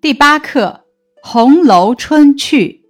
第八课《红楼春趣》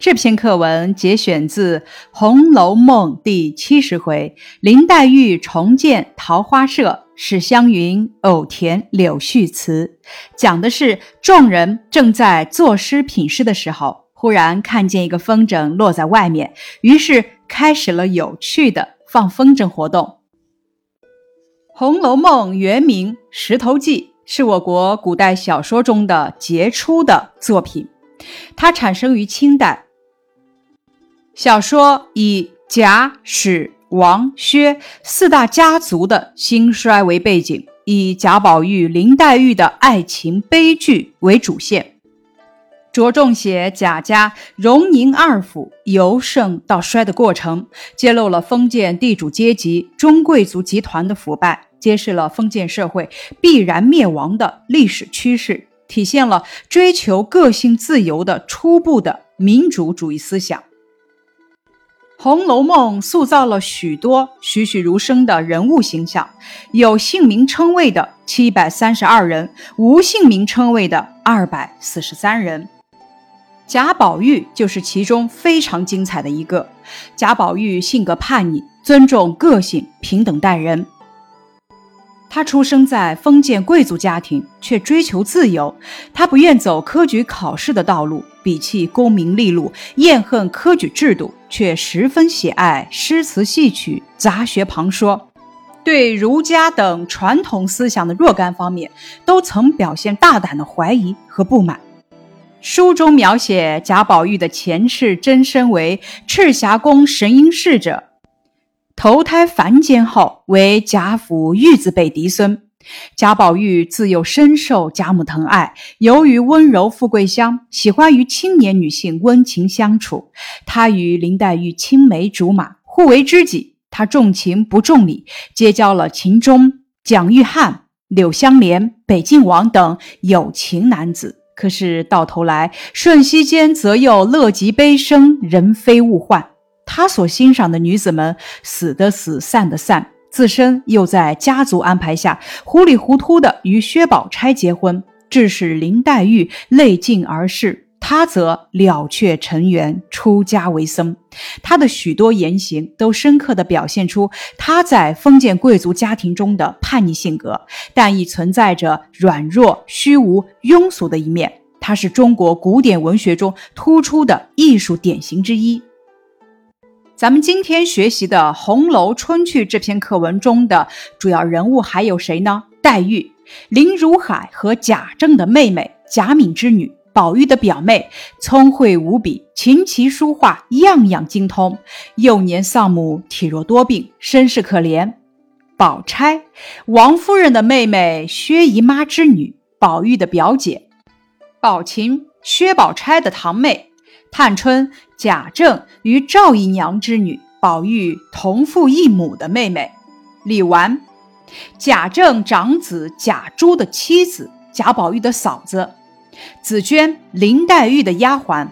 这篇课文节选自《红楼梦》第七十回，林黛玉重建桃花社，史湘云偶填柳絮词。讲的是众人正在作诗品诗的时候，忽然看见一个风筝落在外面，于是开始了有趣的放风筝活动。《红楼梦》原名《石头记》。是我国古代小说中的杰出的作品，它产生于清代。小说以贾、史、王、薛四大家族的兴衰为背景，以贾宝玉、林黛玉的爱情悲剧为主线，着重写贾家荣宁二府由盛到衰的过程，揭露了封建地主阶级、中贵族集团的腐败。揭示了封建社会必然灭亡的历史趋势，体现了追求个性自由的初步的民主主义思想。《红楼梦》塑造了许多栩栩如生的人物形象，有姓名称谓的七百三十二人，无姓名称谓的二百四十三人。贾宝玉就是其中非常精彩的一个。贾宝玉性格叛逆，尊重个性，平等待人。他出生在封建贵族家庭，却追求自由。他不愿走科举考试的道路，鄙弃功名利禄，厌恨科举制度，却十分喜爱诗词戏曲、杂学旁说。对儒家等传统思想的若干方面，都曾表现大胆的怀疑和不满。书中描写贾宝玉的前世真身为赤霞宫神瑛侍者。投胎凡间后，为贾府玉字辈嫡孙。贾宝玉自幼深受贾母疼爱，由于温柔富贵乡，喜欢与青年女性温情相处。他与林黛玉青梅竹马，互为知己。他重情不重礼，结交了秦钟、蒋玉菡、柳湘莲、北静王等有情男子。可是到头来，瞬息间则又乐极悲生，人非物换。他所欣赏的女子们死的死，散的散，自身又在家族安排下糊里糊涂的与薛宝钗结婚，致使林黛玉泪尽而逝。他则了却尘缘，出家为僧。他的许多言行都深刻地表现出他在封建贵族家庭中的叛逆性格，但亦存在着软弱、虚无、庸俗的一面。他是中国古典文学中突出的艺术典型之一。咱们今天学习的《红楼春趣》这篇课文中的主要人物还有谁呢？黛玉，林如海和贾政的妹妹，贾敏之女，宝玉的表妹，聪慧无比，琴棋书画样样精通。幼年丧母，体弱多病，身世可怜。宝钗，王夫人的妹妹，薛姨妈之女，宝玉的表姐。宝琴，薛宝钗的堂妹。探春、贾政与赵姨娘之女，宝玉同父异母的妹妹；李纨，贾政长子贾珠的妻子，贾宝玉的嫂子；紫娟，林黛玉的丫鬟。《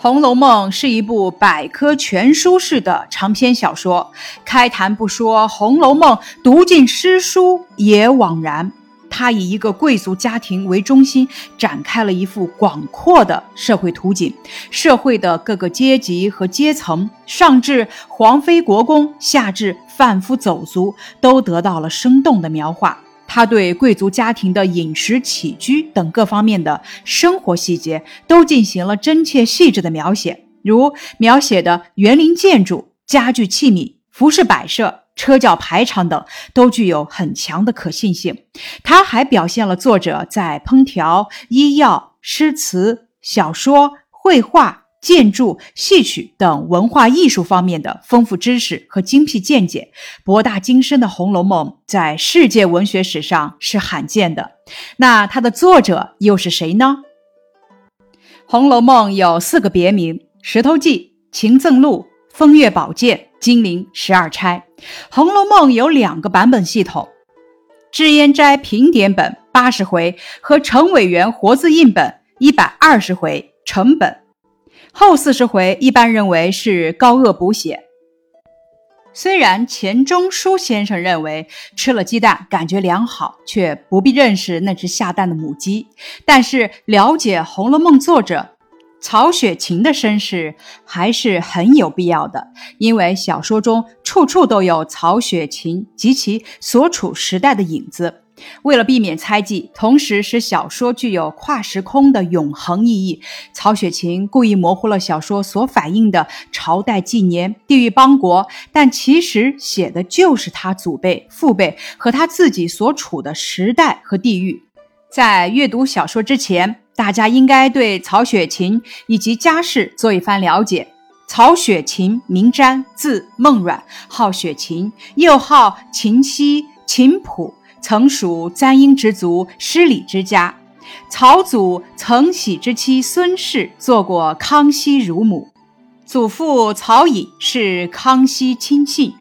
红楼梦》是一部百科全书式的长篇小说，开谈不说《红楼梦》，读尽诗书也枉然。他以一个贵族家庭为中心，展开了一幅广阔的社会图景，社会的各个阶级和阶层，上至皇妃国公，下至贩夫走卒，都得到了生动的描画。他对贵族家庭的饮食起居等各方面的生活细节，都进行了真切细致的描写，如描写的园林建筑、家具器皿、服饰摆设。车轿排场等都具有很强的可信性。它还表现了作者在烹调、医药、诗词、小说、绘画、建筑、戏曲等文化艺术方面的丰富知识和精辟见解。博大精深的《红楼梦》在世界文学史上是罕见的。那它的作者又是谁呢？《红楼梦》有四个别名：《石头记》《情赠录》。风月宝鉴、金陵十二钗，《红楼梦》有两个版本系统：脂砚斋评点本八十回和程伟元活字印本一百二十回成本，后四十回一般认为是高鹗补写。虽然钱钟书先生认为吃了鸡蛋感觉良好，却不必认识那只下蛋的母鸡，但是了解《红楼梦》作者曹雪芹的身世还是很有必要的，因为小说中处处都有曹雪芹及其所处时代的影子。为了避免猜忌，同时使小说具有跨时空的永恒意义，曹雪芹故意模糊了小说所反映的朝代纪年、地域邦国，但其实写的就是他祖辈、父辈和他自己所处的时代和地域。在阅读小说之前，大家应该对曹雪芹以及家世做一番了解。曹雪芹，名瞻，字梦阮，号雪芹，又号秦溪、秦谱。曾属簪缨之族，诗礼之家。曹祖曾喜之妻孙氏做过康熙乳母，祖父曹寅是康熙亲信，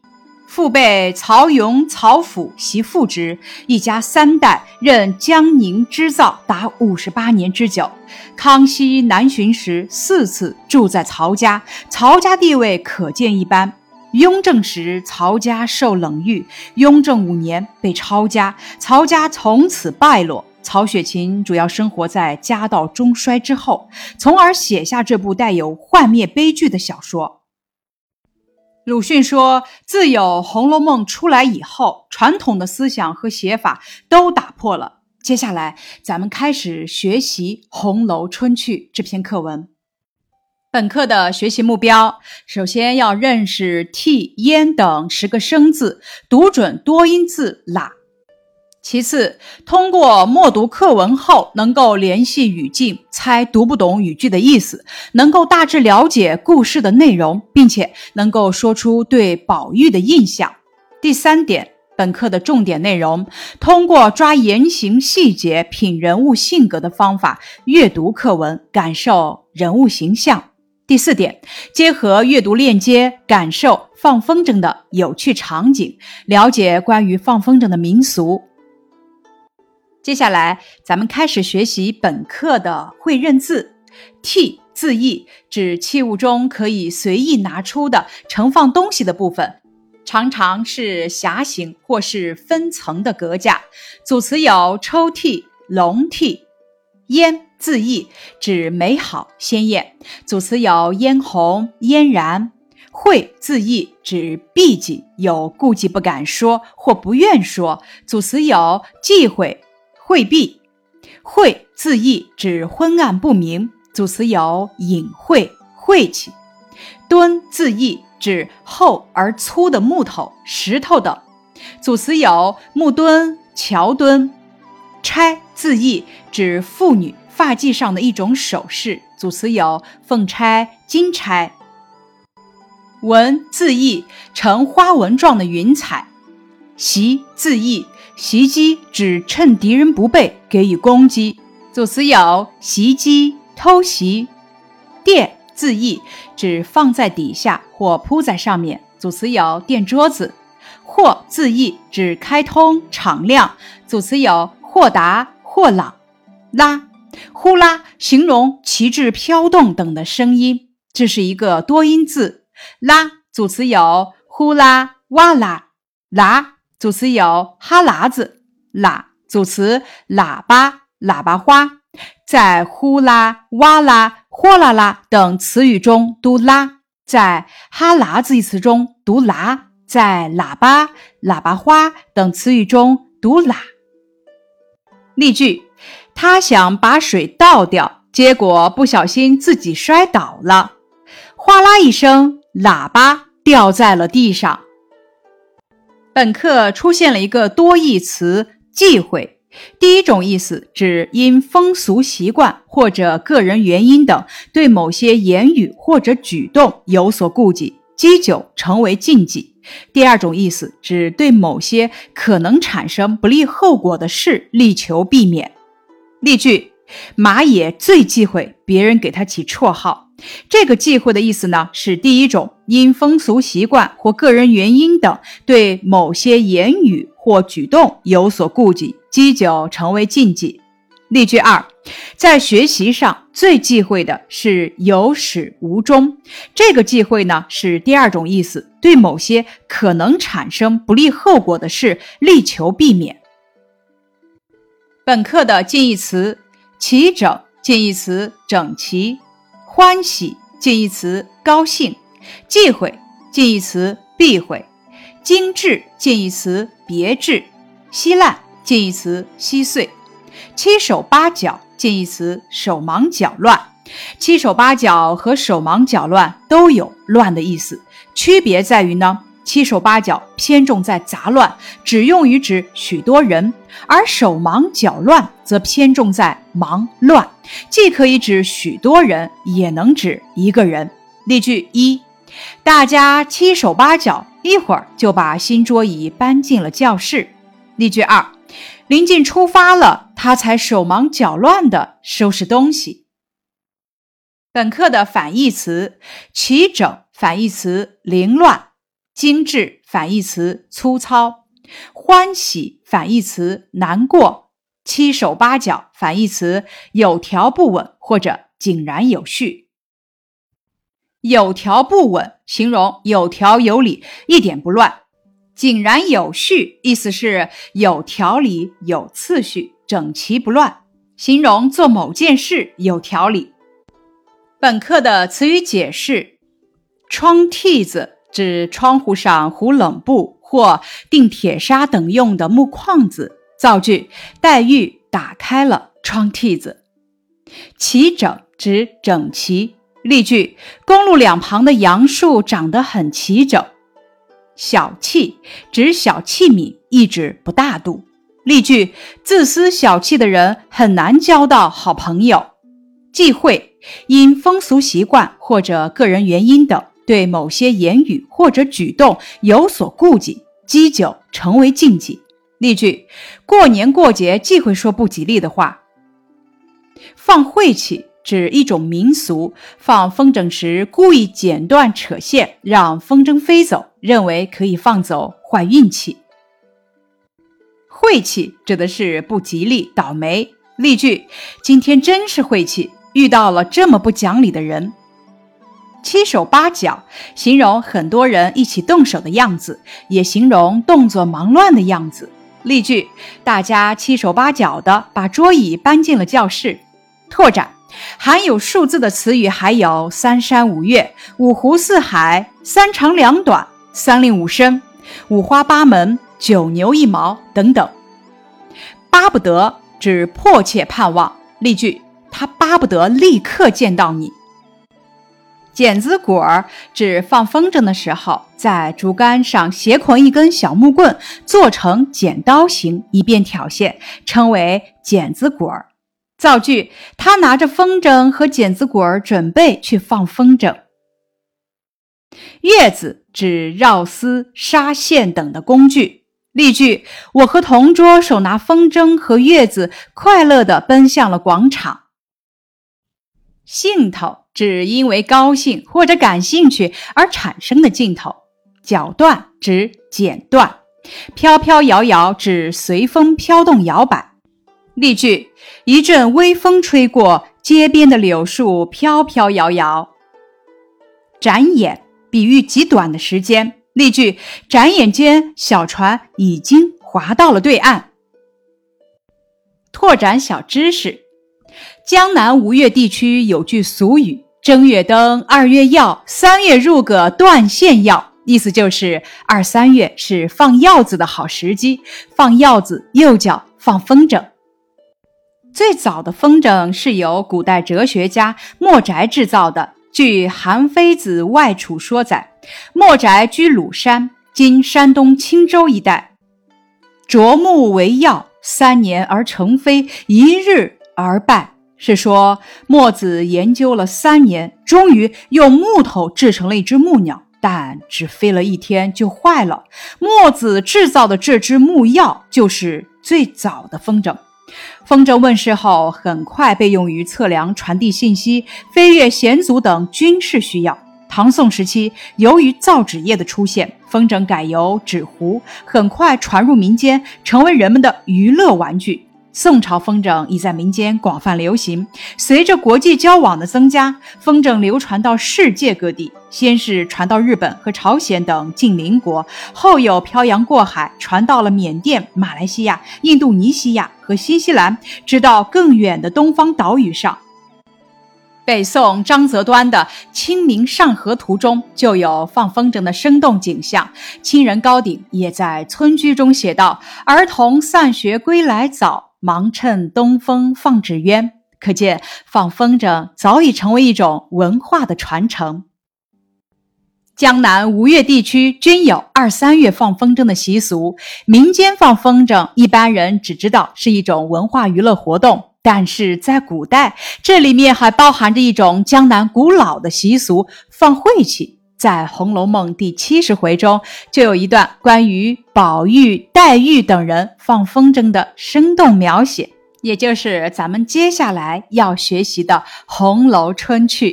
父辈曹雍、曹府袭父之，一家三代任江宁织造达五十八年之久。康熙南巡时四次住在曹家，曹家地位可见一斑。雍正时，曹家受冷遇；雍正五年被抄家，曹家从此败落。曹雪芹主要生活在家道中衰之后，从而写下这部带有幻灭悲剧的小说。鲁迅说：“自有《红楼梦》出来以后，传统的思想和写法都打破了。”接下来，咱们开始学习《红楼春趣》这篇课文。本课的学习目标，首先要认识“替”“烟”等十个生字，读准多音字“喇”。其次，通过默读课文后，能够联系语境，猜读不懂语句的意思，能够大致了解故事的内容，并且能够说出对宝玉的印象。第三点，本课的重点内容，通过抓言行细节、品人物性格的方法阅读课文，感受人物形象。第四点，结合阅读链接，感受放风筝的有趣场景，了解关于放风筝的民俗。接下来，咱们开始学习本课的会认字。屉字义指器物中可以随意拿出的盛放东西的部分，常常是狭形或是分层的格架。组词有抽屉、笼屉。嫣字义指美好鲜艳，组词有嫣红、嫣然；讳字义指避忌，有顾忌不敢说或不愿说，组词有忌讳、讳避；晦字义指昏暗不明，组词有隐晦、晦气；墩字义指厚而粗的木头、石头等，组词有木墩、桥墩。钗字义指妇女发髻上的一种首饰，组词有凤钗、金钗。纹字义呈花纹状的云彩。袭字义袭击指趁敌人不备给予攻击，组词有袭击、偷袭。垫字义指放在底下或铺在上面，组词有垫桌子。豁字义指开通敞亮，组词有。豁达、豁朗，拉、呼啦，形容旗帜飘动等的声音。这是一个多音字。拉组词有呼啦、哇啦；喇组词有哈喇子；喇组词喇叭、喇叭花。在呼啦、哇啦、豁啦啦等词语中读啦，在哈喇子一词中读喇，在喇叭、喇叭花等词语中读喇。例句：他想把水倒掉，结果不小心自己摔倒了，哗啦一声，喇叭掉在了地上。本课出现了一个多义词“忌讳”，第一种意思指因风俗习惯或者个人原因等，对某些言语或者举动有所顾忌，积久成为禁忌。第二种意思指对某些可能产生不利后果的事力求避免。例句：马也最忌讳别人给他起绰号。这个忌讳的意思呢，是第一种因风俗习惯或个人原因等，对某些言语或举动有所顾忌，积久成为禁忌。例句二，在学习上最忌讳的是有始无终。这个忌讳呢是第二种意思，对某些可能产生不利后果的事力求避免。本课的近义词：齐整，近义词整齐；欢喜，近义词高兴；忌讳，近义词避讳；精致，近义词别致；稀烂，近义词稀碎。七手八脚，近义词手忙脚乱。七手八脚和手忙脚乱都有乱的意思，区别在于呢，七手八脚偏重在杂乱，只用于指许多人；而手忙脚乱则偏重在忙乱，既可以指许多人，也能指一个人。例句一：大家七手八脚，一会儿就把新桌椅搬进了教室。例句二。临近出发了，他才手忙脚乱地收拾东西。本课的反义词：齐整反义词凌乱，精致反义词粗糙，欢喜反义词难过，七手八脚反义词有条不紊或者井然有序。有条不紊形容有条有理，一点不乱。井然有序，意思是有条理、有次序、整齐不乱，形容做某件事有条理。本课的词语解释：窗屉子指窗户上糊冷布或钉铁砂等用的木框子。造句：黛玉打开了窗屉子。齐整指整齐。例句：公路两旁的杨树长得很齐整。小气指小器皿，意指不大度。例句：自私小气的人很难交到好朋友。忌讳因风俗习惯或者个人原因等，对某些言语或者举动有所顾忌，积久成为禁忌。例句：过年过节忌讳说不吉利的话。放晦气。指一种民俗，放风筝时故意剪断扯线，让风筝飞走，认为可以放走坏运气。晦气指的是不吉利、倒霉。例句：今天真是晦气，遇到了这么不讲理的人。七手八脚形容很多人一起动手的样子，也形容动作忙乱的样子。例句：大家七手八脚的把桌椅搬进了教室。拓展。含有数字的词语还有三山五岳、五湖四海、三长两短、三令五申、五花八门、九牛一毛等等。巴不得指迫切盼望。例句：他巴不得立刻见到你。剪子果儿指放风筝的时候，在竹竿上斜捆一根小木棍，做成剪刀形，以便挑线，称为剪子果儿。造句：他拿着风筝和剪子果儿，准备去放风筝。月子指绕丝、纱线等的工具。例句：我和同桌手拿风筝和月子，快乐地奔向了广场。兴头指因为高兴或者感兴趣而产生的劲头。绞断指剪断。飘飘摇摇指随风飘动摇摆。例句：一阵微风吹过，街边的柳树飘飘摇摇。眨眼比喻极短的时间。例句：眨眼间，小船已经划到了对岸。拓展小知识：江南吴越地区有句俗语：“正月灯，二月药，三月入个断线药。”意思就是二三月是放药子的好时机。放药子又叫放风筝。最早的风筝是由古代哲学家墨翟制造的。据《韩非子外储说》载，墨翟居鲁山（今山东青州一带），啄木为药，三年而成飞，一日而败。是说墨子研究了三年，终于用木头制成了一只木鸟，但只飞了一天就坏了。墨子制造的这只木药，就是最早的风筝。风筝问世后，很快被用于测量、传递信息、飞越险阻等军事需要。唐宋时期，由于造纸业的出现，风筝改由纸糊，很快传入民间，成为人们的娱乐玩具。宋朝风筝已在民间广泛流行。随着国际交往的增加，风筝流传到世界各地。先是传到日本和朝鲜等近邻国，后又漂洋过海传到了缅甸、马来西亚、印度尼西亚和新西兰，直到更远的东方岛屿上。北宋张择端的《清明上河图》中就有放风筝的生动景象。清人高鼎也在村居中写道：“儿童散学归来早。”忙趁东风放纸鸢，可见放风筝早已成为一种文化的传承。江南吴越地区均有二三月放风筝的习俗。民间放风筝，一般人只知道是一种文化娱乐活动，但是在古代，这里面还包含着一种江南古老的习俗——放晦气。在《红楼梦》第七十回中，就有一段关于宝玉、黛玉等人放风筝的生动描写，也就是咱们接下来要学习的《红楼春趣》。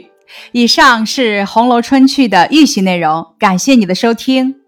以上是《红楼春趣》的预习内容，感谢你的收听。